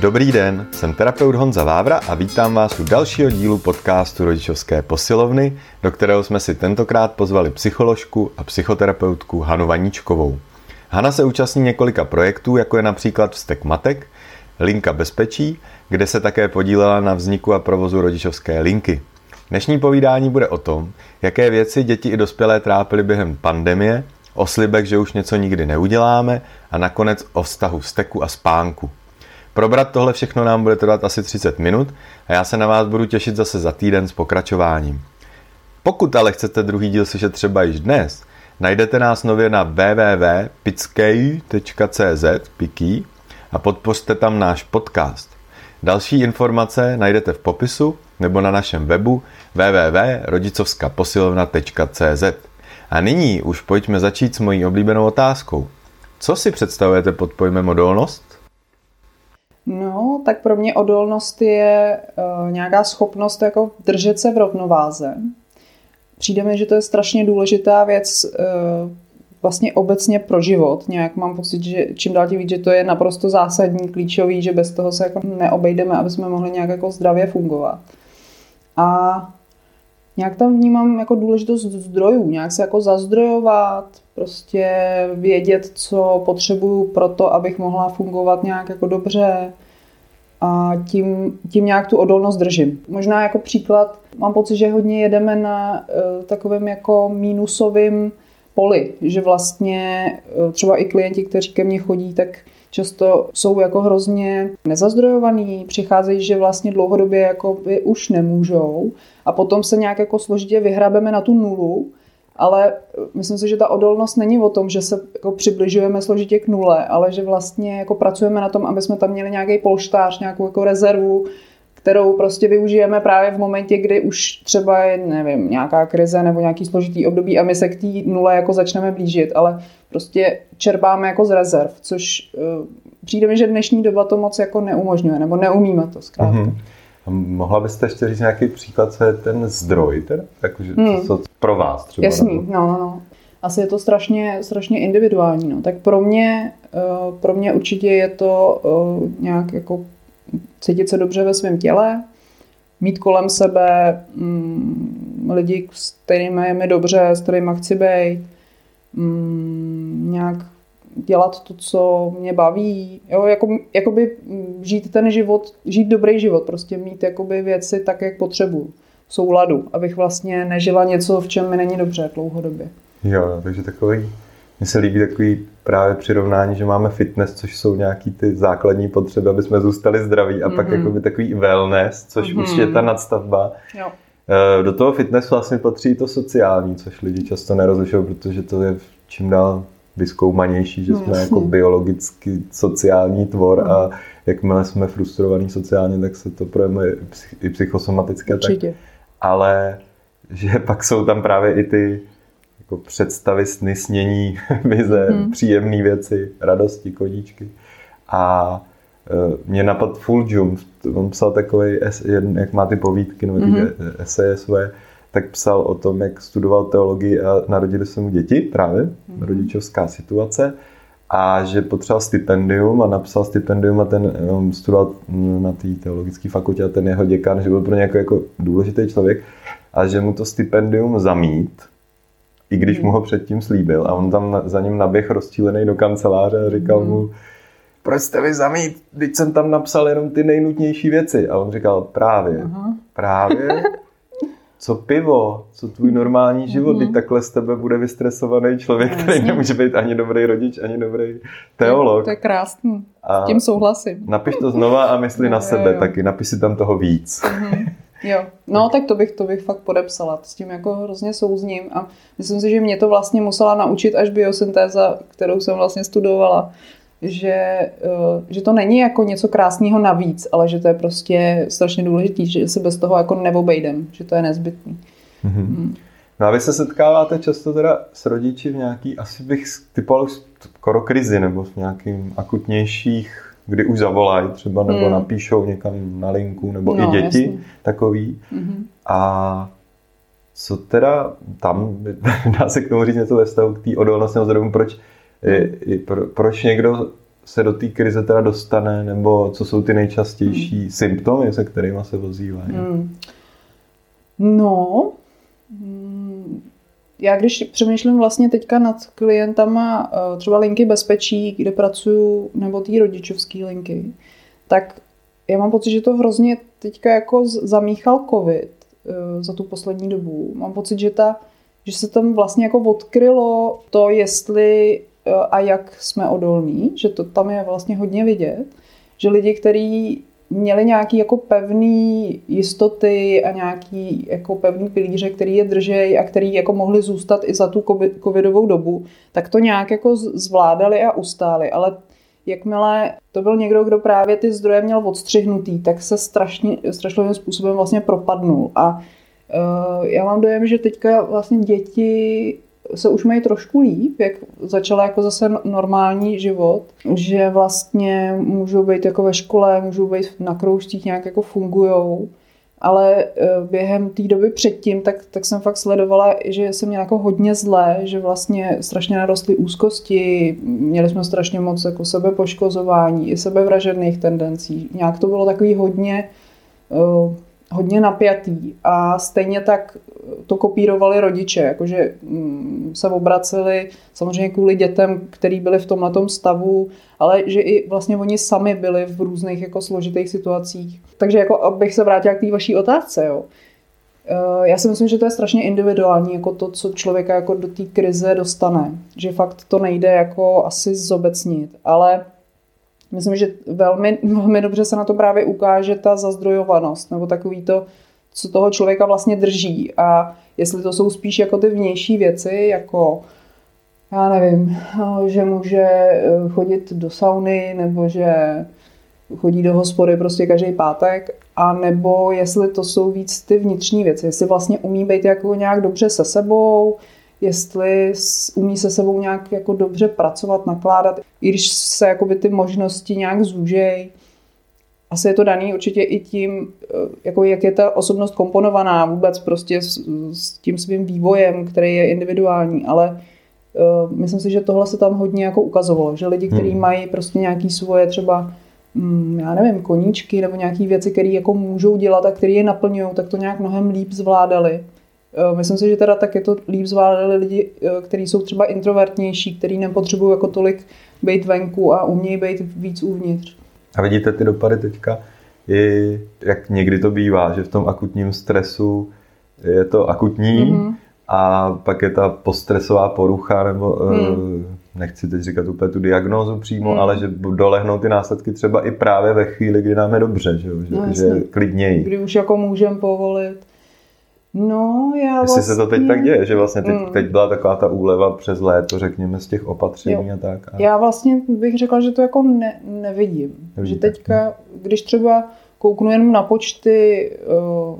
Dobrý den, jsem terapeut Honza Vávra a vítám vás u dalšího dílu podcastu Rodičovské posilovny, do kterého jsme si tentokrát pozvali psycholožku a psychoterapeutku Hanu Vaníčkovou. Hana se účastní několika projektů, jako je například Vztek matek, Linka bezpečí, kde se také podílela na vzniku a provozu rodičovské linky. Dnešní povídání bude o tom, jaké věci děti i dospělé trápily během pandemie, o slibech, že už něco nikdy neuděláme a nakonec o vztahu vzteku a spánku. Probrat tohle všechno nám bude trvat asi 30 minut a já se na vás budu těšit zase za týden s pokračováním. Pokud ale chcete druhý díl slyšet třeba již dnes, najdete nás nově na www.pickey.cz a podpořte tam náš podcast. Další informace najdete v popisu nebo na našem webu www.rodicovskaposilovna.cz. A nyní už pojďme začít s mojí oblíbenou otázkou. Co si představujete pod pojmem odolnost? No, tak pro mě odolnost je uh, nějaká schopnost jako držet se v rovnováze. Přijde mi, že to je strašně důležitá věc uh, vlastně obecně pro život. Nějak mám pocit, že čím dál tím víc, že to je naprosto zásadní, klíčový, že bez toho se jako neobejdeme, aby jsme mohli nějak jako zdravě fungovat. A nějak tam vnímám jako důležitost zdrojů, nějak se jako zazdrojovat, prostě vědět, co potřebuju pro to, abych mohla fungovat nějak jako dobře a tím, tím nějak tu odolnost držím. Možná jako příklad, mám pocit, že hodně jedeme na uh, takovém jako mínusovým poli, že vlastně uh, třeba i klienti, kteří ke mně chodí, tak často jsou jako hrozně nezazdrojovaný, přicházejí, že vlastně dlouhodobě jako by už nemůžou a potom se nějak jako složitě vyhrabeme na tu nulu, ale myslím si, že ta odolnost není o tom, že se jako přibližujeme složitě k nule, ale že vlastně jako pracujeme na tom, aby jsme tam měli nějaký polštář, nějakou jako rezervu, kterou prostě využijeme právě v momentě, kdy už třeba je, nevím, nějaká krize nebo nějaký složitý období a my se k té nule jako začneme blížit, ale prostě čerpáme jako z rezerv, což uh, přijde mi, že dnešní doba to moc jako neumožňuje, nebo neumíme to zkrátka. Mm-hmm. A mohla byste ještě říct nějaký příklad, co je ten zdroj, teda? Jakože, hmm. co pro vás třeba? Jasný, nebo... no, no, no. Asi je to strašně, strašně individuální. No. Tak pro mě, uh, pro mě určitě je to uh, nějak jako cítit se dobře ve svém těle, mít kolem sebe um, lidi, s kterými je mi dobře, s kterými chci být, um, nějak dělat to, co mě baví, jo, jako, jakoby žít ten život, žít dobrý život, prostě mít jakoby věci tak, jak potřebuju, v souladu, abych vlastně nežila něco, v čem mi není dobře dlouhodobě. Jo, takže takový, mně se líbí takový právě přirovnání, že máme fitness, což jsou nějaký ty základní potřeby, aby jsme zůstali zdraví a mm-hmm. pak mhm. jakoby takový wellness, což mm-hmm. už je ta nadstavba. Jo. Eh, do toho fitness vlastně patří to sociální, což lidi často nerozlišují, protože to je čím dál vyskoumanější, že no, jsme jasný. jako biologicky sociální tvor no. a jakmile jsme frustrovaní sociálně, tak se to projevuje i psychosomatické. Určitě. Tak, ale že pak jsou tam právě i ty jako představy, sny, snění, vize, mm. příjemné věci, radosti, kodíčky. A uh, mě napad Full Jump, on psal takový, jak má ty povídky, nebo ty mm-hmm. eseje své, tak psal o tom, jak studoval teologii a narodili se mu děti právě, mm-hmm. rodičovská situace a že potřeboval stipendium a napsal stipendium a ten um, studoval na té teologické fakultě a ten jeho děkan, že byl pro ně jako, jako důležitý člověk a že mu to stipendium zamít, i když mm. mu ho předtím slíbil a on tam za ním naběh rozčílený do kanceláře a říkal mm. mu, proč jste vy zamít, teď jsem tam napsal jenom ty nejnutnější věci. A on říkal, právě, Aha. právě, co pivo, co tvůj normální život, mm-hmm. takhle z tebe bude vystresovaný člověk, no, který nemůže být ani dobrý rodič, ani dobrý teolog. To je krásný, s tím souhlasím. Napiš to znova a mysli na sebe jo, jo. taky, napiš si tam toho víc. Mm-hmm. Jo, no tak to bych, to bych fakt podepsala, s tím jako hrozně souzním a myslím si, že mě to vlastně musela naučit až biosyntéza, kterou jsem vlastně studovala, že, eh, že to není jako něco krásného navíc, ale že to je prostě strašně důležité, že se bez toho jako neobejdem, že to je nezbytný. Mm-hmm. Mm. No a vy se setkáváte často teda s rodiči v nějaký, asi bych typoval skoro krizi, nebo v nějakým akutnějších, kdy už zavolají třeba, nebo mm. napíšou někam na linku, nebo no, i děti jasný. takový. Mm-hmm. A co teda tam, dá se k tomu říct něco ve vztahu k té odolnosti zdrojům, proč je, pro, proč někdo se do té krize teda dostane, nebo co jsou ty nejčastější hmm. symptomy, se kterými se ozývají? Hmm. No, mm, já když přemýšlím vlastně teďka nad klientama eh, třeba linky bezpečí, kde pracuju, nebo té rodičovské linky, tak já mám pocit, že to hrozně teďka jako zamíchal covid eh, za tu poslední dobu. Mám pocit, že, ta, že se tam vlastně jako odkrylo to, jestli eh, a jak jsme odolní, že to tam je vlastně hodně vidět, že lidi, kteří měli nějaký jako pevný jistoty a nějaký jako pevný pilíře, který je držej a který jako mohli zůstat i za tu covidovou dobu, tak to nějak jako zvládali a ustáli, ale jakmile to byl někdo, kdo právě ty zdroje měl odstřihnutý, tak se strašně, strašným způsobem vlastně propadnul. A uh, já mám dojem, že teďka vlastně děti se už mají trošku líp, jak začala jako zase normální život, že vlastně můžou být jako ve škole, můžou být na kroužcích, nějak jako fungujou, ale e, během té doby předtím, tak, tak jsem fakt sledovala, že jsem měla jako hodně zlé, že vlastně strašně narostly úzkosti, měli jsme strašně moc jako sebepoškozování i sebevražedných tendencí. Nějak to bylo takový hodně uh, hodně napjatý a stejně tak to kopírovali rodiče, jakože mm, se obraceli samozřejmě kvůli dětem, který byli v tomhle stavu, ale že i vlastně oni sami byli v různých jako složitých situacích. Takže jako abych se vrátila k té vaší otázce, jo. Eh, já si myslím, že to je strašně individuální, jako to, co člověka jako do té krize dostane. Že fakt to nejde jako asi zobecnit, ale Myslím, že velmi, velmi dobře se na to právě ukáže ta zazdrojovanost, nebo takový to, co toho člověka vlastně drží. A jestli to jsou spíš jako ty vnější věci, jako já nevím, že může eh, chodit do sauny, nebo že chodí do hospody prostě každý pátek, a nebo jestli to jsou víc ty vnitřní věci, jestli vlastně umí být jako nějak dobře se sebou, jestli umí se sebou nějak jako dobře pracovat, nakládat, i když se jakoby ty možnosti nějak zúžej. Asi je to daný určitě i tím, eh, jako jak je ta osobnost komponovaná vůbec prostě s, s tím svým vývojem, který je individuální, ale uh, myslím si, že tohle se tam hodně jako ukazovalo, že lidi, kteří hmm. mají prostě nějaký svoje třeba mm, já nevím, koníčky nebo nějaké věci, které jako můžou dělat a které je naplňují, tak to nějak mnohem líp zvládali. Eh, myslím si, že teda tak je to líp zvládali lidi, kteří jsou třeba introvertnější, kteří nepotřebují jako tolik být venku a umějí být víc uvnitř. A vidíte ty dopady teďka, i jak někdy to bývá, že v tom akutním stresu je to akutní mm-hmm. a pak je ta poststresová porucha, nebo mm. nechci teď říkat úplně tu diagnózu přímo, mm. ale že dolehnou ty následky třeba i právě ve chvíli, kdy nám je dobře, že, že, no, že klidněji. Kdy už jako můžeme povolit No, já Jestli vlastně... se to teď tak vlastně- děje, že vlastně teď, mm. teď byla taková ta úleva přes léto, řekněme, z těch opatření jo. a tak. A... Já vlastně bych řekla, že to jako ne, nevidím. Nevidíte. Že teďka, když třeba kouknu jenom na počty uh,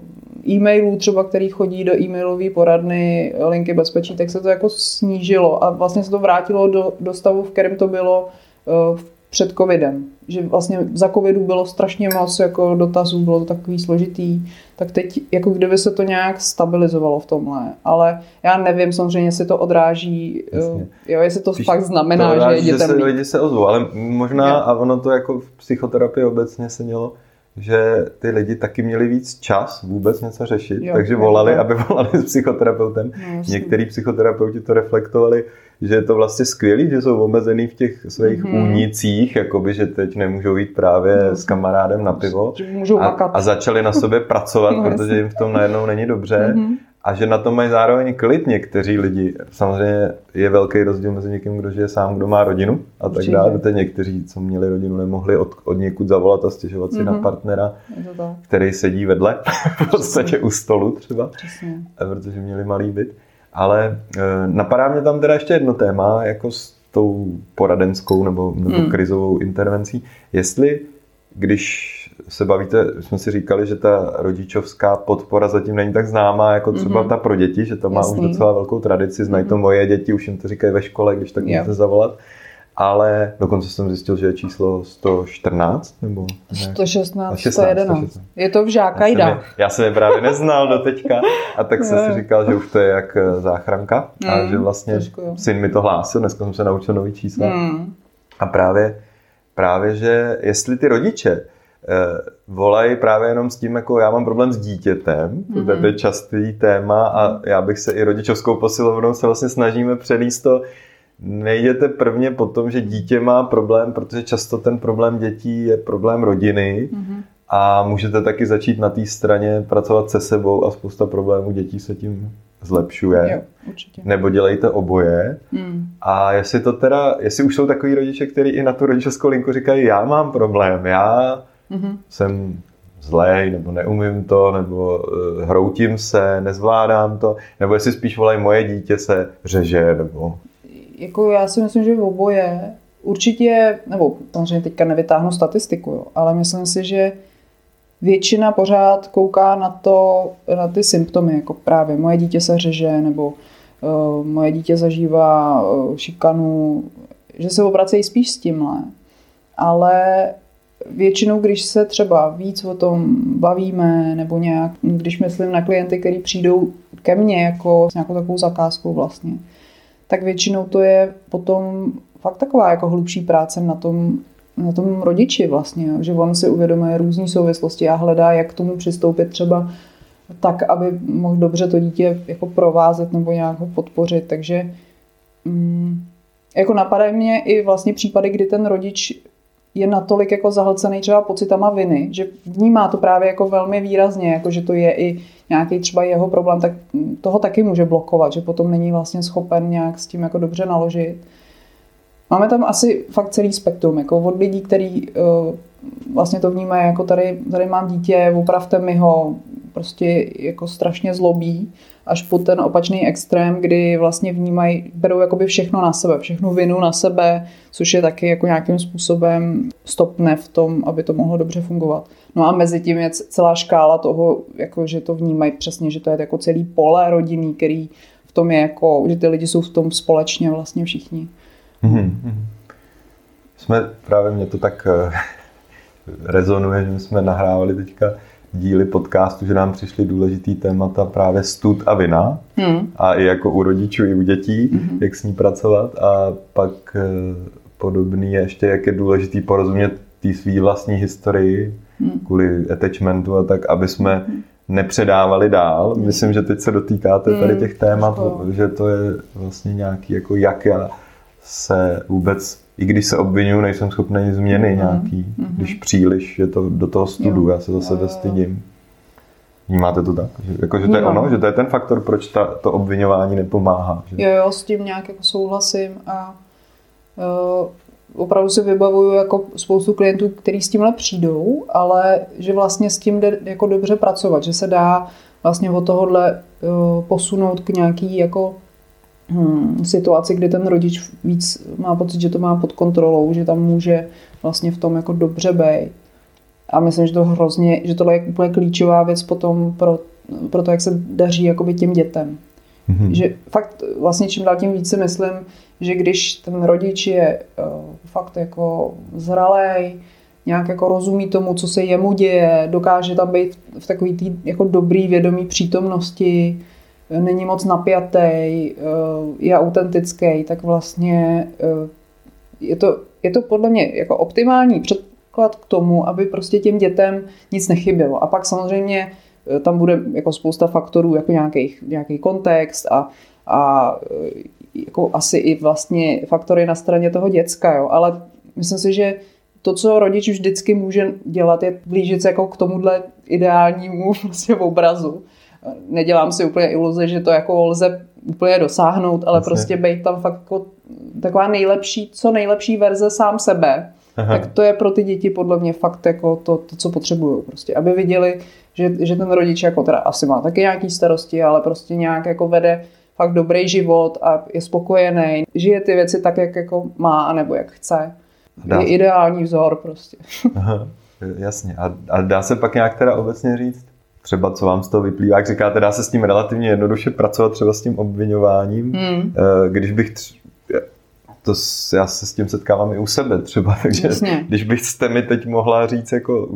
e-mailů třeba, který chodí do e-mailové poradny linky bezpečí, tak se to jako snížilo a vlastně se to vrátilo do, do stavu, v kterém to bylo uh, v před covidem. Že vlastně za covidu bylo strašně moc jako dotazů, bylo to takový složitý, tak teď jako kdyby se to nějak stabilizovalo v tomhle. Ale já nevím samozřejmě, jestli to odráží, Jasně. jo, jestli to Spíš fakt znamená, to odráží, že dětem... Že se lidi se ozvou, ale možná, jo. a ono to jako v psychoterapii obecně se mělo, že ty lidi taky měli víc čas vůbec něco řešit, jo, takže volali, aby volali s psychoterapeutem. No, Některý psychoterapeuti to reflektovali že je to vlastně skvělý, že jsou omezený v těch svých mm-hmm. únicích, jakoby, že teď nemůžou jít právě mm. s kamarádem na pivo a, a začali na sobě pracovat, no, protože jim v tom najednou není dobře mm-hmm. A že na to mají zároveň klid někteří lidi. Samozřejmě je velký rozdíl mezi někým, kdo žije sám, kdo má rodinu a tak dále. Protože někteří, co měli rodinu, nemohli od, od někud zavolat a stěžovat si mm-hmm. na mhm. partnera, který sedí vedle, v podstatě u stolu třeba, Přesně. protože měli malý byt. Ale e, napadá mě tam teda ještě jedno téma, jako s tou poradenskou nebo, nebo hmm. krizovou intervencí. Jestli, když se bavíte, jsme si říkali, že ta rodičovská podpora zatím není tak známá jako třeba mm-hmm. ta pro děti, že to má Jasný. už docela velkou tradici, znají mm-hmm. to moje děti, už jim to říkají ve škole, když tak můžete zavolat ale dokonce jsem zjistil, že je číslo 114 nebo 116, 111. Je to v Žákajda. Já, já jsem je právě neznal do teďka a tak jsem si říkal, že už to je jak eh, záchranka a mm, že vlastně trošku, syn mi to hlásil, dneska jsem se naučil nový čísla. Mm. A právě právě, že jestli ty rodiče volají právě jenom s tím, jako já mám problém s dítětem, mm-hmm. to je častý téma a já bych se i rodičovskou posilovnou se vlastně snažíme přenést to, nejděte prvně po tom, že dítě má problém, protože často ten problém dětí je problém rodiny mm-hmm. a můžete taky začít na té straně pracovat se sebou a spousta problémů dětí se tím zlepšuje. Jo, určitě. Nebo dělejte oboje. Mm. A jestli to teda, jestli už jsou takový rodiče, kteří i na tu rodičovskou linku říkají, já mám problém, já mm-hmm. jsem zlej, nebo neumím to, nebo uh, hroutím se, nezvládám to, nebo jestli spíš volají moje dítě se řeže, nebo jako já si myslím, že v oboje určitě, nebo samozřejmě teďka nevytáhnu statistiku, jo, ale myslím si, že většina pořád kouká na to, na ty symptomy, jako právě moje dítě se řeže, nebo uh, moje dítě zažívá uh, šikanu, že se obracejí spíš s tímhle. Ale většinou, když se třeba víc o tom bavíme, nebo nějak, když myslím na klienty, kteří přijdou ke mně jako s nějakou takovou zakázkou vlastně, tak většinou to je potom fakt taková jako hlubší práce na tom, na tom rodiči vlastně, že on si uvědomuje různé souvislosti a hledá, jak k tomu přistoupit třeba tak, aby mohl dobře to dítě jako provázet nebo nějak ho podpořit. Takže mm, jako napadají mě i vlastně případy, kdy ten rodič je natolik jako zahlcený třeba pocitama viny, že vnímá to právě jako velmi výrazně, jako že to je i nějaký třeba jeho problém, tak toho taky může blokovat, že potom není vlastně schopen nějak s tím jako dobře naložit. Máme tam asi fakt celý spektrum, jako od lidí, který uh, vlastně to vnímají jako tady, tady mám dítě, opravte mi ho, prostě jako strašně zlobí, až po ten opačný extrém, kdy vlastně vnímají, berou jakoby všechno na sebe, všechnu vinu na sebe, což je taky jako nějakým způsobem stopne v tom, aby to mohlo dobře fungovat. No a mezi tím je celá škála toho, jako že to vnímají přesně, že to je jako celý pole rodinný, který v tom je jako, že ty lidi jsou v tom společně vlastně všichni. Mm-hmm. Jsme, právě mě to tak eh, rezonuje, že jsme nahrávali teďka díly podcastu, že nám přišly důležitý témata právě stud a vina. Hmm. A i jako u rodičů, i u dětí, hmm. jak s ní pracovat. A pak eh, podobný je ještě, jak je důležitý porozumět té své vlastní historii hmm. kvůli attachmentu a tak, aby jsme nepředávali dál. Hmm. Myslím, že teď se dotýkáte tady hmm. těch témat, hmm. že to je vlastně nějaký, jako jak já se vůbec i když se obvinuju, nejsem schopný změny mm-hmm. nějaký, mm-hmm. když příliš je to do toho studu, jo. já se za sebe stydím. Vnímáte to tak? Že, jako, že to je ono, že to je ten faktor, proč ta, to obvinování nepomáhá. Že? Jo, jo, s tím nějak jako souhlasím a uh, opravdu si vybavuju jako spoustu klientů, kteří s tímhle přijdou, ale že vlastně s tím jde jako dobře pracovat, že se dá vlastně od tohohle uh, posunout k nějaký jako hmm, situaci, kdy ten rodič víc má pocit, že to má pod kontrolou, že tam může vlastně v tom jako dobře být. A myslím, že to hrozně, že tohle je úplně klíčová věc potom pro, pro to, jak se daří jakoby těm dětem. Mm-hmm. Že fakt vlastně čím dál tím více myslím, že když ten rodič je uh, fakt jako zralej, nějak jako rozumí tomu, co se jemu děje, dokáže tam být v takový tý jako dobrý vědomí přítomnosti, není moc napjatý, eh, je autentický, tak vlastně eh, je to, je to podle mě jako optimální předklad k tomu, aby prostě těm dětem nic nechybělo. A pak samozřejmě eh, tam bude jako spousta faktorů, jako nějaký, nějaký kontext a, a jako asi i vlastně faktory na straně toho děcka, jo. ale myslím si, že to, co rodič vždycky může dělat, je blížit se jako k tomuhle ideálnímu vlastně obrazu nedělám si úplně iluze, že to jako lze úplně dosáhnout, ale Jasně. prostě být tam fakt jako taková nejlepší, co nejlepší verze sám sebe, Aha. tak to je pro ty děti podle mě fakt jako to, to co potřebují. Prostě, aby viděli, že, že ten rodič jako teda asi má taky nějaký starosti, ale prostě nějak jako vede fakt dobrý život a je spokojený, žije ty věci tak, jak jako má, nebo jak chce. Dá. Je ideální vzor prostě. Aha, jasně. A, a dá se pak nějak teda obecně říct, třeba co vám z toho vyplývá, jak říkáte, dá se s tím relativně jednoduše pracovat třeba s tím obvinováním. Hmm. Eh, když bych tř... to já se s tím setkávám i u sebe třeba, takže Jasně. když byste mi teď mohla říct, jako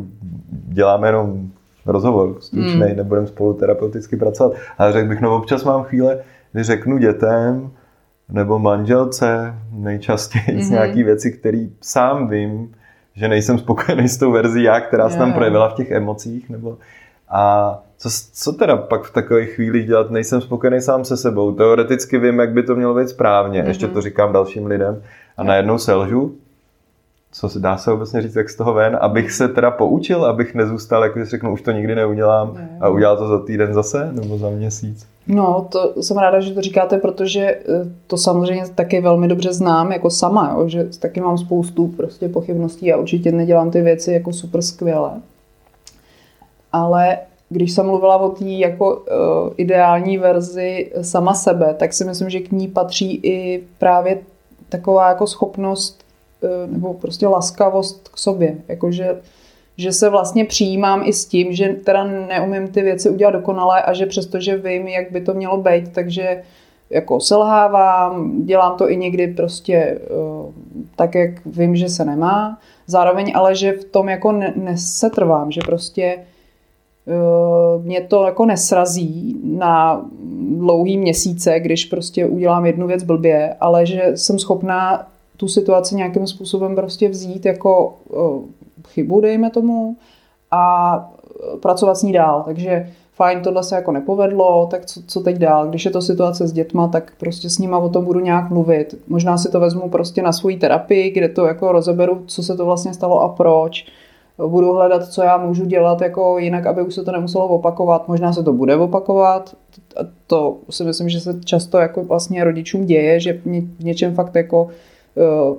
děláme jenom rozhovor stručný, hmm. nebudeme spolu terapeuticky pracovat, ale řekl bych, no občas mám chvíle, kdy řeknu dětem nebo manželce nejčastěji hmm. nějaký věci, které sám vím, že nejsem spokojený s tou verzí já, která se tam projevila v těch emocích, nebo a co, co teda pak v takových chvílích dělat? Nejsem spokojený sám se sebou. Teoreticky vím, jak by to mělo být správně. Mm-hmm. Ještě to říkám dalším lidem. A najednou selžu. Co se dá se obecně říct, jak z toho ven, abych se teda poučil, abych nezůstal, jako si řeknu, už to nikdy neudělám a udělal to za týden zase, nebo za měsíc. No, to jsem ráda, že to říkáte, protože eh, to samozřejmě taky velmi dobře znám jako sama, jo, že taky mám spoustu prostě pochybností a určitě nedělám ty věci jako super skvěle. Ale když jsem mluvila o té jako uh, ideální verzi sama sebe, tak si myslím, že k ní patří i právě taková jako schopnost uh, nebo prostě laskavost k sobě. Jakože že se vlastně přijímám i s tím, že teda neumím ty věci udělat dokonale a že přestože vím, jak by to mělo být, takže jako selhávám, dělám to i někdy prostě uh, tak, jak vím, že se nemá. Zároveň ale, že v tom jako ne- nesetrvám, že prostě mě to jako nesrazí na dlouhý měsíce, když prostě udělám jednu věc blbě, ale že jsem schopná tu situaci nějakým způsobem prostě vzít jako uh, chybu, dejme tomu, a pracovat s ní dál. Takže fajn, tohle se jako nepovedlo, tak co, co teď dál? Když je to situace s dětma, tak prostě s nima o tom budu nějak mluvit. Možná si to vezmu prostě na svoji terapii, kde to jako rozeberu, co se to vlastně stalo a proč. Budu hledat, co já můžu dělat jako jinak, aby už se to nemuselo opakovat. Možná se to bude opakovat. To si myslím, že se často jako vlastně rodičům děje, že v něčem fakt jako eh,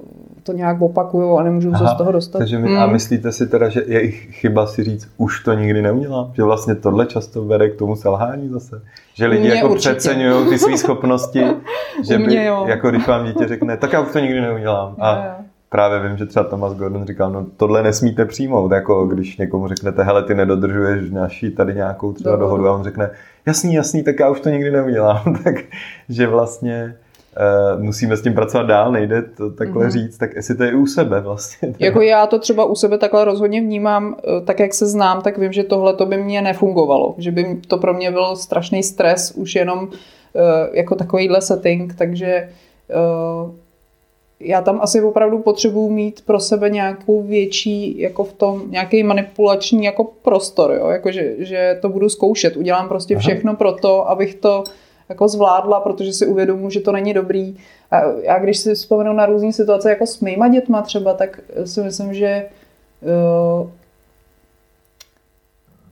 to nějak opakuju a nemůžu Aha, se z toho dostat. Takže my, hmm. A myslíte si teda, že je chyba si říct, už to nikdy neudělám? Že vlastně tohle často vede k tomu selhání zase? Že lidi jako určitě. přeceňují ty své schopnosti, že by, jako když vám dítě řekne, tak já už to nikdy neudělám. A jo, jo. Právě vím, že třeba Thomas Gordon říkal, no tohle nesmíte přijmout, jako když někomu řeknete, hele, ty nedodržuješ naší tady nějakou třeba dohodu, dohodu a on řekne, jasný, jasný, tak já už to nikdy neudělám. tak, že vlastně Uh, musíme s tím pracovat dál, nejde to takhle mm-hmm. říct, tak jestli to je i u sebe vlastně. Jako já to třeba u sebe takhle rozhodně vnímám, eh, tak jak se znám, tak vím, že tohle to by mě nefungovalo, že by to pro mě byl strašný stres už jenom uh, jako takovýhle setting, takže uh, já tam asi opravdu potřebuji mít pro sebe nějakou větší, jako v tom, nějaký manipulační jako prostor, jo? Jako, že, že to budu zkoušet, udělám prostě Aha. všechno pro to, abych to jako zvládla, protože si uvědomuji, že to není dobrý. A já když si vzpomenu na různé situace jako s mýma dětma třeba, tak si myslím, že uh,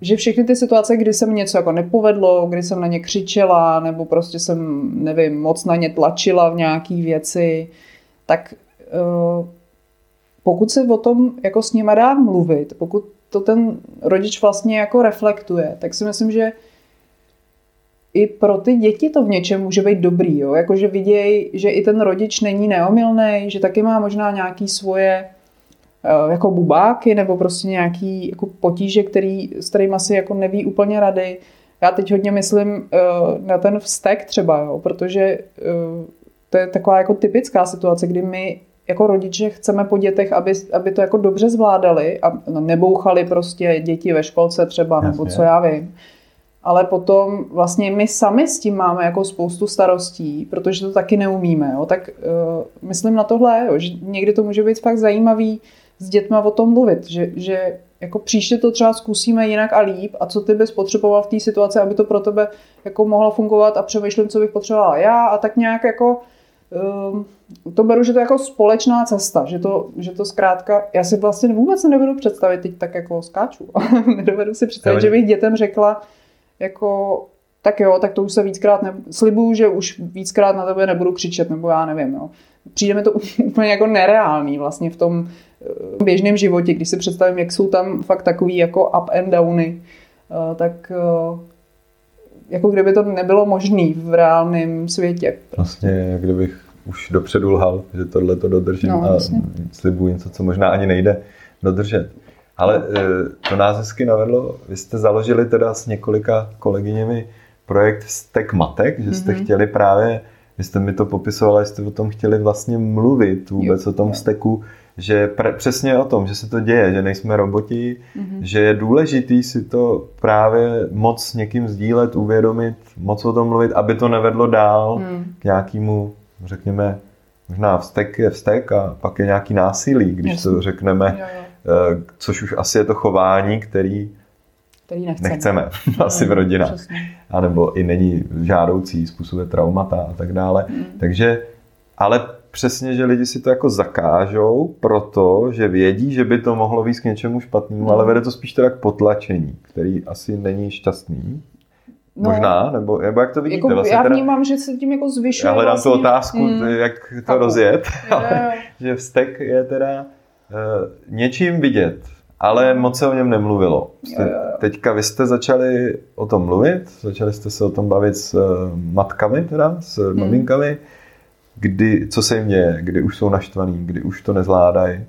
že všechny ty situace, kdy se mi něco jako nepovedlo, kdy jsem na ně křičela, nebo prostě jsem, nevím, moc na ně tlačila v nějaký věci, tak uh, pokud se o tom jako s nima dá mluvit, pokud to ten rodič vlastně jako reflektuje, tak si myslím, že i pro ty děti to v něčem může být dobrý, jo? Jakože vidějí, že i ten rodič není neomilný, že taky má možná nějaký svoje eh, jako bubáky nebo prostě nějaký jako potíže, který, s kterými asi jako neví úplně rady. Já teď hodně myslím uh, na ten vztek třeba, jo? protože to je taková jako typická situace, kdy my jako rodiče chceme po dětech, aby, aby to jako dobře zvládali a nebouchali prostě děti ve školce třeba, Jasně. nebo co já vím ale potom vlastně my sami s tím máme jako spoustu starostí, protože to taky neumíme. Jo? Tak uh, myslím na tohle, jo, že někdy to může být fakt zajímavý s dětma o tom mluvit, že, že jako příště to třeba zkusíme jinak a líp a co ty bys potřeboval v té situaci, aby to pro tebe jako mohlo fungovat a přemýšlím, co bych potřebovala já a tak nějak jako to beru, že to je jako společná cesta, že to, že to zkrátka, já si vlastně vůbec nedovedu představit, teď tak jako skáču, nedovedu si představit, že bych dětem řekla, jako tak jo, tak to už se víckrát ne... slibuju, že už víckrát na tebe nebudu křičet, nebo já nevím, jo. Přijde mi to úplně jako nereálný vlastně v tom eh, běžném životě, když si představím, jak jsou tam fakt takový jako up and downy, eh, tak eh, jako kdyby to nebylo možné v reálném světě. Vlastně, jak kdybych už dopředu lhal, že tohle to dodržím no, a slibuju něco, co možná ani nejde dodržet. Ale eh, to nás hezky navedlo, vy jste založili teda s několika kolegyněmi projekt Stek Matek, že jste mm-hmm. chtěli právě, vy jste mi to popisovala, jste o tom chtěli vlastně mluvit vůbec jo. o tom steku, že pre, přesně o tom, že se to děje, že nejsme roboti, mm-hmm. že je důležitý si to právě moc s někým sdílet, uvědomit, moc o tom mluvit, aby to nevedlo dál mm. k nějakému, řekněme, možná vztek je vztek a pak je nějaký násilí, když Jasně. to řekneme jo, jo což už asi je to chování, který, který nechceme, nechceme asi v rodinách. A nebo i není žádoucí, způsobuje traumata a tak dále. Mm. Takže, ale přesně, že lidi si to jako zakážou, protože vědí, že by to mohlo být k něčemu špatnému, mm. ale vede to spíš teda k potlačení, který asi není šťastný. No, Možná, nebo, nebo jak to vidíte? Jako, vlastně já vnímám, teda, že se tím jako zvyšuje. Já hledám vlastně, tu otázku, mm, jak to chápu. rozjet, ale, že vztek je teda uh, něčím vidět, ale moc se o něm nemluvilo. Jste, jo, jo. Teďka vy jste začali o tom mluvit, začali jste se o tom bavit s uh, matkami, teda, s hmm. maminkami, kdy, co se jim děje, kdy už jsou naštvaný, kdy už to nezvládají,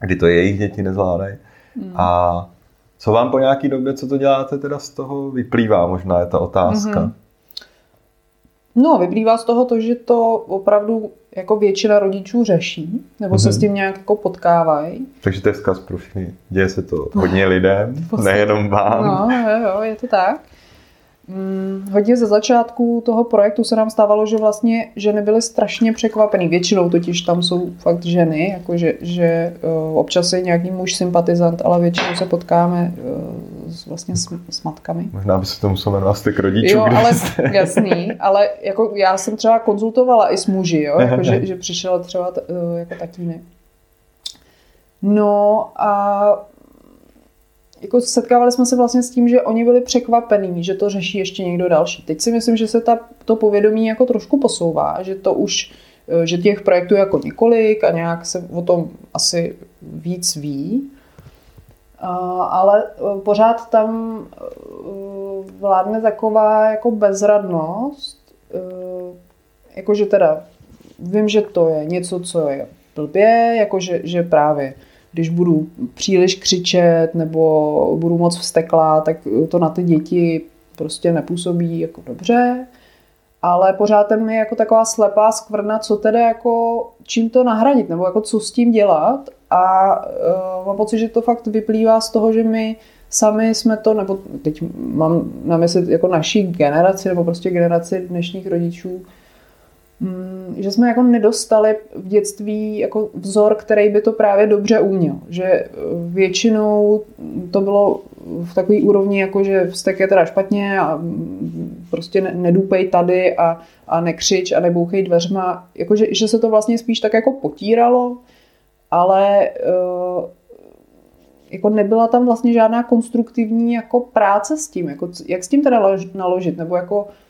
kdy to jejich děti nezvládají. Hmm. A co vám po nějaký době, co to děláte, teda z toho vyplývá, možná je ta otázka. Mm-hmm. No, vyplývá z toho to, že to opravdu jako většina rodičů řeší, nebo mm-hmm. se s mhm. tím nějak jako potkávají. Takže to je vzkaz pro všechny. Děje se to hodně lidem, nejenom vám. No, jo, jo, je to tak. Hmm, hodně ze začátku toho projektu se nám stávalo, že vlastně ženy byly strašně překvapený. Většinou totiž tam jsou fakt ženy, jako že, že uh, občas je nějaký muž sympatizant, ale většinou se potkáme uh, s, vlastně s, s matkami. Možná by se to muselo jmenovat styk rodičů. Jo, ale jste... jasný, ale jako já jsem třeba konzultovala i s muži, jo, jako že, že přišel třeba t, uh, jako tatínek. No a jako setkávali jsme se vlastně s tím, že oni byli překvapení, že to řeší ještě někdo další. Teď si myslím, že se ta, to povědomí jako trošku posouvá, že to už, eh, že těch projektů jako několik a nějak se o tom asi víc ví. Ale eh, pořád tam eh, vládne taková jako bezradnost, jakože teda vím, že to je něco, co je blbě, jakože že právě když budu příliš křičet nebo budu moc vsteklá, tak to na ty děti prostě nepůsobí jako dobře. Ale pořád tam je jako taková slepá skvrna, co teda jako, čím to nahradit, nebo jako co s tím dělat. A uh, mám pocit, že to fakt vyplývá z toho, že my sami jsme to, nebo teď mám na mysli jako naší generaci, nebo prostě generaci dnešních rodičů, že jsme jako nedostali v dětství jako vzor, který by to právě dobře uměl. Že eh, většinou to bylo v takové úrovni, jako že vztek je teda špatně a mm, prostě nedůpej tady a, a nekřič a nebouchej dveřma. Jako, že, že se to vlastně spíš tak jako potíralo, ale uh, jako nebyla tam vlastně žádná konstruktivní jako práce s tím, jako jak s tím teda naložit, nebo jako Eh,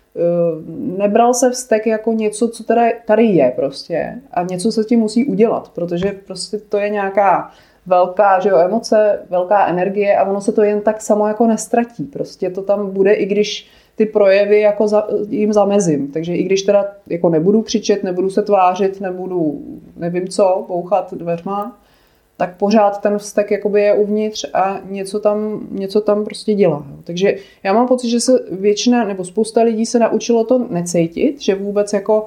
nebral se vztek jako něco, co teda tady je prostě a něco se tím musí udělat, protože prostě to je nějaká velká že jo, emoce, velká energie a ono se to jen tak samo jako nestratí. Prostě to tam bude, i když ty projevy jako za, jim zamezím. Takže i když teda jako nebudu křičet, nebudu se tvářit, nebudu nevím co, bouchat dveřma, tak pořád ten vztek jakoby je uvnitř a něco tam, něco tam prostě dělá. Takže já mám pocit, že se většina nebo spousta lidí se naučilo to necítit, že vůbec jako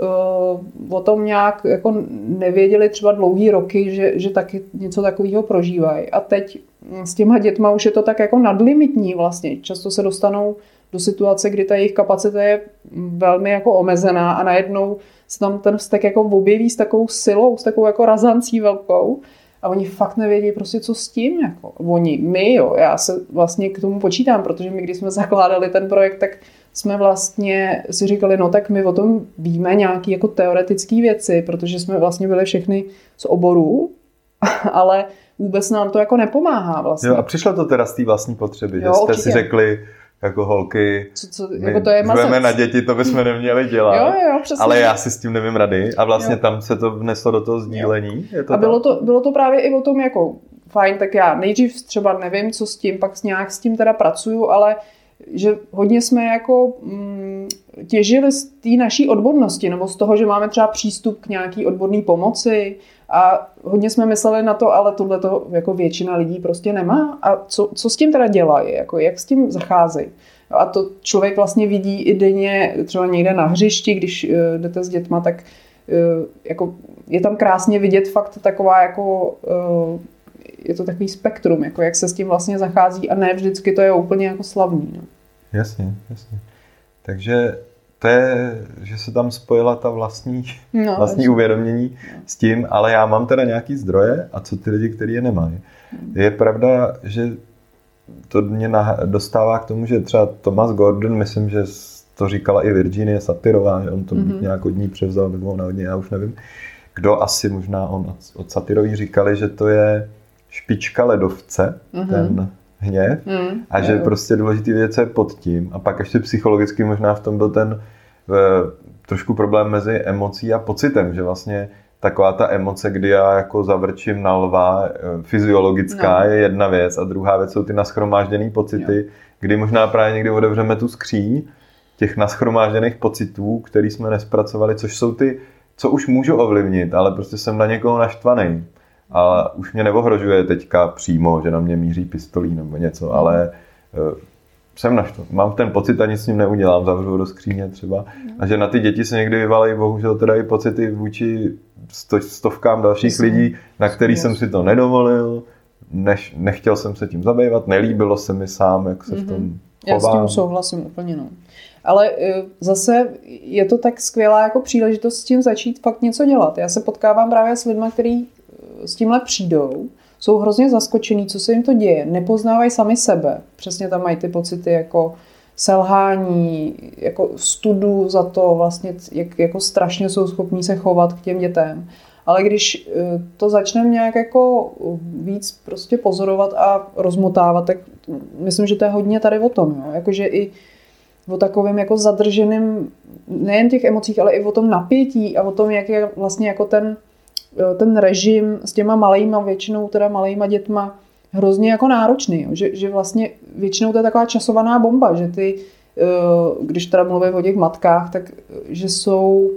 uh, o tom nějak jako nevěděli třeba dlouhý roky, že, že taky něco takového prožívají. A teď s těma dětma už je to tak jako nadlimitní vlastně. Často se dostanou do situace, kdy ta jejich kapacita je velmi jako omezená a najednou se tam ten vztek jako objeví s takovou silou, s takovou jako razancí velkou a oni fakt nevědí prostě, co s tím. Jako. Oni, my jo, já se vlastně k tomu počítám, protože my, když jsme zakládali ten projekt, tak jsme vlastně si říkali, no tak my o tom víme nějaké jako teoretické věci, protože jsme vlastně byli všechny z oborů, ale vůbec nám to jako nepomáhá vlastně. Jo, a přišlo to teda z té vlastní potřeby, jo, že jste určitě. si řekli, jako holky, co, co, jako to je zveme na děti, to bychom neměli dělat. jo, jo, přesně. Ale já si s tím nevím rady a vlastně jo. tam se to vneslo do toho sdílení. Je to a bylo to, bylo to právě i o tom jako fajn, tak já nejdřív třeba nevím, co s tím, pak nějak s tím teda pracuju, ale že hodně jsme jako mm, těžili z té naší odbornosti, nebo z toho, že máme třeba přístup k nějaký odborné pomoci, a hodně jsme mysleli na to, ale tohle to jako většina lidí prostě nemá. A co, co s tím teda dělají? Jako jak s tím zacházejí? A to člověk vlastně vidí i denně třeba někde na hřišti, když uh, jdete s dětma, tak uh, jako je tam krásně vidět fakt taková jako uh, je to takový spektrum, jako jak se s tím vlastně zachází a ne vždycky to je úplně jako slavný. No. Jasně, jasně. Takže to je, že se tam spojila ta vlastní, No, vlastní uvědomění s tím, ale já mám teda nějaký zdroje a co ty lidi, kteří je nemají. Je pravda, že to mě dostává k tomu, že třeba Thomas Gordon, myslím, že to říkala i Virginie Satyrová, že on to mm-hmm. nějak od ní převzal, nebo ona od něj, já už nevím. Kdo asi, možná on od, od Satyrový říkali, že to je špička ledovce, mm-hmm. ten hněv, Mm, a že jo. prostě důležitý věc je pod tím. A pak ještě psychologicky možná v tom byl ten e, trošku problém mezi emocí a pocitem, že vlastně taková ta emoce, kdy já jako zavrčím na lva, e, fyziologická No. je jedna věc a druhá věc jsou ty naschromážděné pocity, kdy možná právě někdy otevřeme tu skříň těch naschromážděných pocitů, který jsme nespracovali, což jsou ty, co už můžu ovlivnit, ale prostě jsem na někoho naštvaný. A už mě neohrožuje teďka přímo, že na mě míří pistolí nebo něco, ale eh, jsem naštvaný. Mám ten pocit a nic s ním neudělám, zavřu do skříně třeba. A že na ty děti se někdy vyvalají bohužel teda i pocity vůči sto, stovkám dalších Jasně. lidí, na který Jasně. jsem si to nedovolil, neš, nechtěl jsem se tím zabývat, nelíbilo se mi sám, jak se v tom Já s chovám. tím souhlasím úplně, no. Ale eh, zase je to tak skvělá jako příležitost s tím začít fakt něco dělat. Já se potkávám právě s lidmi, kteří s tímhle přijdou, jsou hrozně zaskočený, co se jim to děje, nepoznávají sami sebe. Přesně tam mají ty pocity jako selhání, jako studu za to vlastně, jak jako strašně jsou schopní se chovat k těm dětem. Ale když eh, to začneme nějak jako víc prostě pozorovat a rozmotávat, tak myslím, že to je hodně tady o tom. Jo? Jakože i o takovém jako zadrženém, nejen těch emocích, ale i o tom napětí a o tom, jak je vlastně jako ten, ten režim s těma malejma, většinou teda malejma dětma, hrozně jako náročný. Že, že vlastně většinou to je taková časovaná bomba, že ty, eh, když teda mluvím o těch matkách, tak eh, že jsou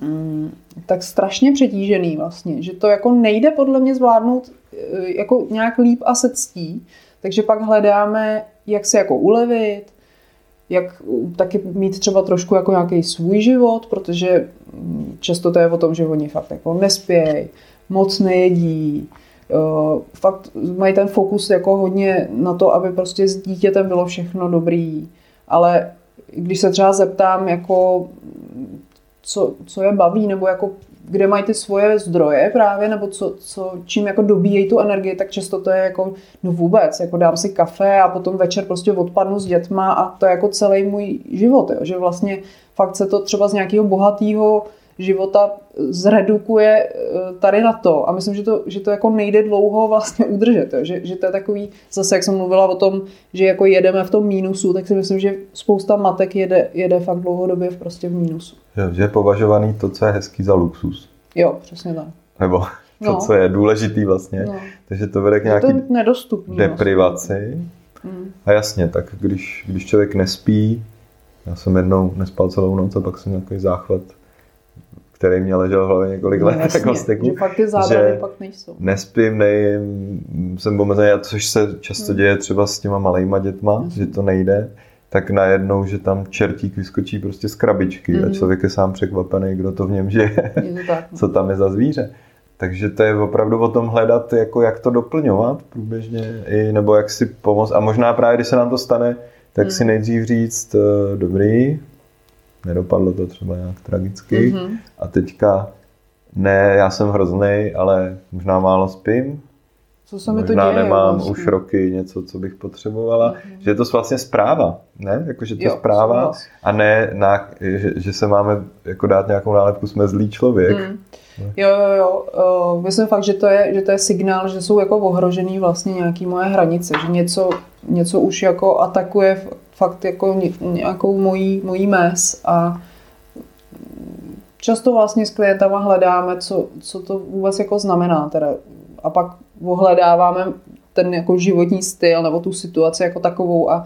mm, tak strašně přetížený vlastně, že to jako nejde podle mě zvládnout eh, jako nějak líp a se ctí, takže pak hledáme, jak se jako ulevit, jak taky mít třeba trošku jako nějaký svůj život, protože často to je o tom, že oni fakt jako nespějí, moc nejedí, fakt mají ten fokus jako hodně na to, aby prostě s dítětem bylo všechno dobrý, ale když se třeba zeptám, jako co, co je baví, nebo jako kde mají ty svoje zdroje právě, nebo co, co, čím jako dobíjejí tu energii, tak často to je jako, no vůbec, jako dám si kafe a potom večer prostě odpadnu s dětma a to je jako celý můj život, jo, že vlastně fakt se to třeba z nějakého bohatého života zredukuje eh, tady na to a myslím, že to, že to jako nejde dlouho vlastně udržet, jo? Že, že to je takový, zase jak jsem mluvila o tom, že jako jedeme v tom mínusu, tak si myslím, že spousta matek jede, jede fakt dlouhodobě v prostě v mínusu. Že, že je považovaný to, co je hezký za luxus. Jo, přesně tak. Nebo to, No. co je důležitý vlastně. No. Takže to vede k nějaký nedostupný. deprivaci. Mm. A jasně, tak když, když člověk nespí, já jsem jednou nespal celou noc a pak jsem takový záchvat, který mě ležel v hlavě několik let, No, jako jasně, steku. že fakt ty zábrany že- pak nejsou. Nespím, nejím, jsem omezený, a což se často Hmm. děje třeba s těma malejma dětma, Jasně. že to nejde, tak najednou, že tam čertík vyskočí prostě z krabičky a Mhm. člověk je sám překvapený, kdo to v něm žije, Je to tak. no. co tam je za zvíře. Takže to je opravdu o tom hledat, jako jak to doplňovat průběžně, i, nebo jak si pomoct. A možná právě, když se nám to stane, tak Hmm. si nejdřív říct, eh, dobrý, nedopadlo to třeba nějak tragicky, Mhm. a teďka ne, já jsem hrozný, ale možná málo spím, Co se mi to děje? nemám vlastně. už roky něco, co bych potřebovala. Že je to vlastně zpráva, ne? Jako, že to je Jo, zpráva souhlas. a ne, na, že, že, se máme jako dát nějakou nálepku, jsme zlý člověk. Mm. Jo, jo, jo. Uh, myslím fakt, že to, je, že to je signál, že jsou jako ohrožený vlastně nějaký moje hranice, že něco, něco už jako atakuje fakt jako ně- nějakou mojí, mojí mes a často vlastně s klientama hledáme, co, co to vůbec jako znamená teda. A pak ohledáváme ten jako životní styl nebo tu situaci jako takovou a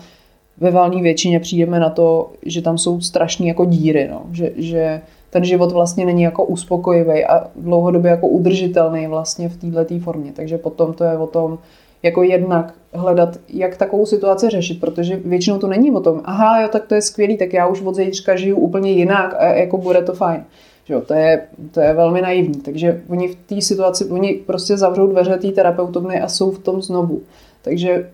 ve valné většině přijdeme na to, že tam jsou strašné jako díry, no. že, že ten život vlastně není jako uspokojivý a dlouhodobě jako udržitelný vlastně v této formě. Takže potom to je o tom, jako jednak hledat, jak takovou situaci řešit, protože většinou to není o tom, aha, jo, tak to je skvělý, tak já už od zítřka žiju úplně jinak a jako bude to fajn. Že jo, to, je, to je velmi naivní. Takže oni v té situaci, oni prostě zavřou dveře té terapeutovny a jsou v tom znovu. Takže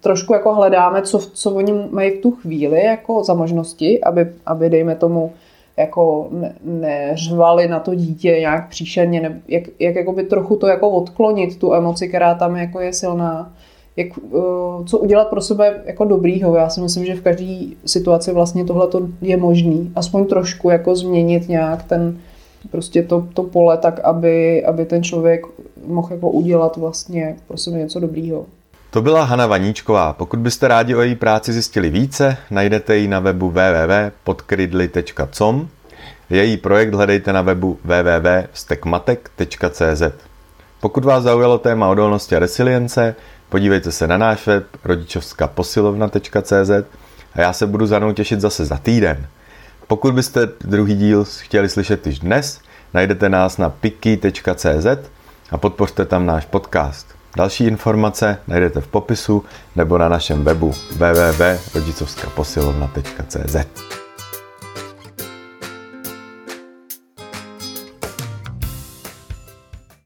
trošku jako hledáme, co, co oni mají v tu chvíli jako za možnosti, aby, aby dejme tomu jako ne, neřvali na to dítě nějak příšerně, ne, jak, jak jakoby trochu to jako odklonit, tu emoci, která tam jako je silná, jak, uh, co udělat pro sebe jako dobrýho. Já si myslím, že v každé situaci vlastně tohle je možný. Aspoň trošku jako změnit nějak ten, prostě to, to pole tak, aby, aby ten člověk mohl jako udělat vlastně pro sebe něco dobrýho. To byla Hana Vaníčková. Pokud byste rádi o její práci zjistili více, najdete ji na webu www.podkrydly.com. Její projekt hledejte na webu www.stekmatek.cz. Pokud vás zaujalo téma odolnosti a resilience, podívejte se na náš web rodičovskaposilovna.cz a já se budu za mnou těšit zase za týden. Pokud byste druhý díl chtěli slyšet již dnes, najdete nás na piki.cz a podpořte tam náš podcast. Další informace najdete v popisu nebo na našem webu www.rodicovskaposilovna.cz.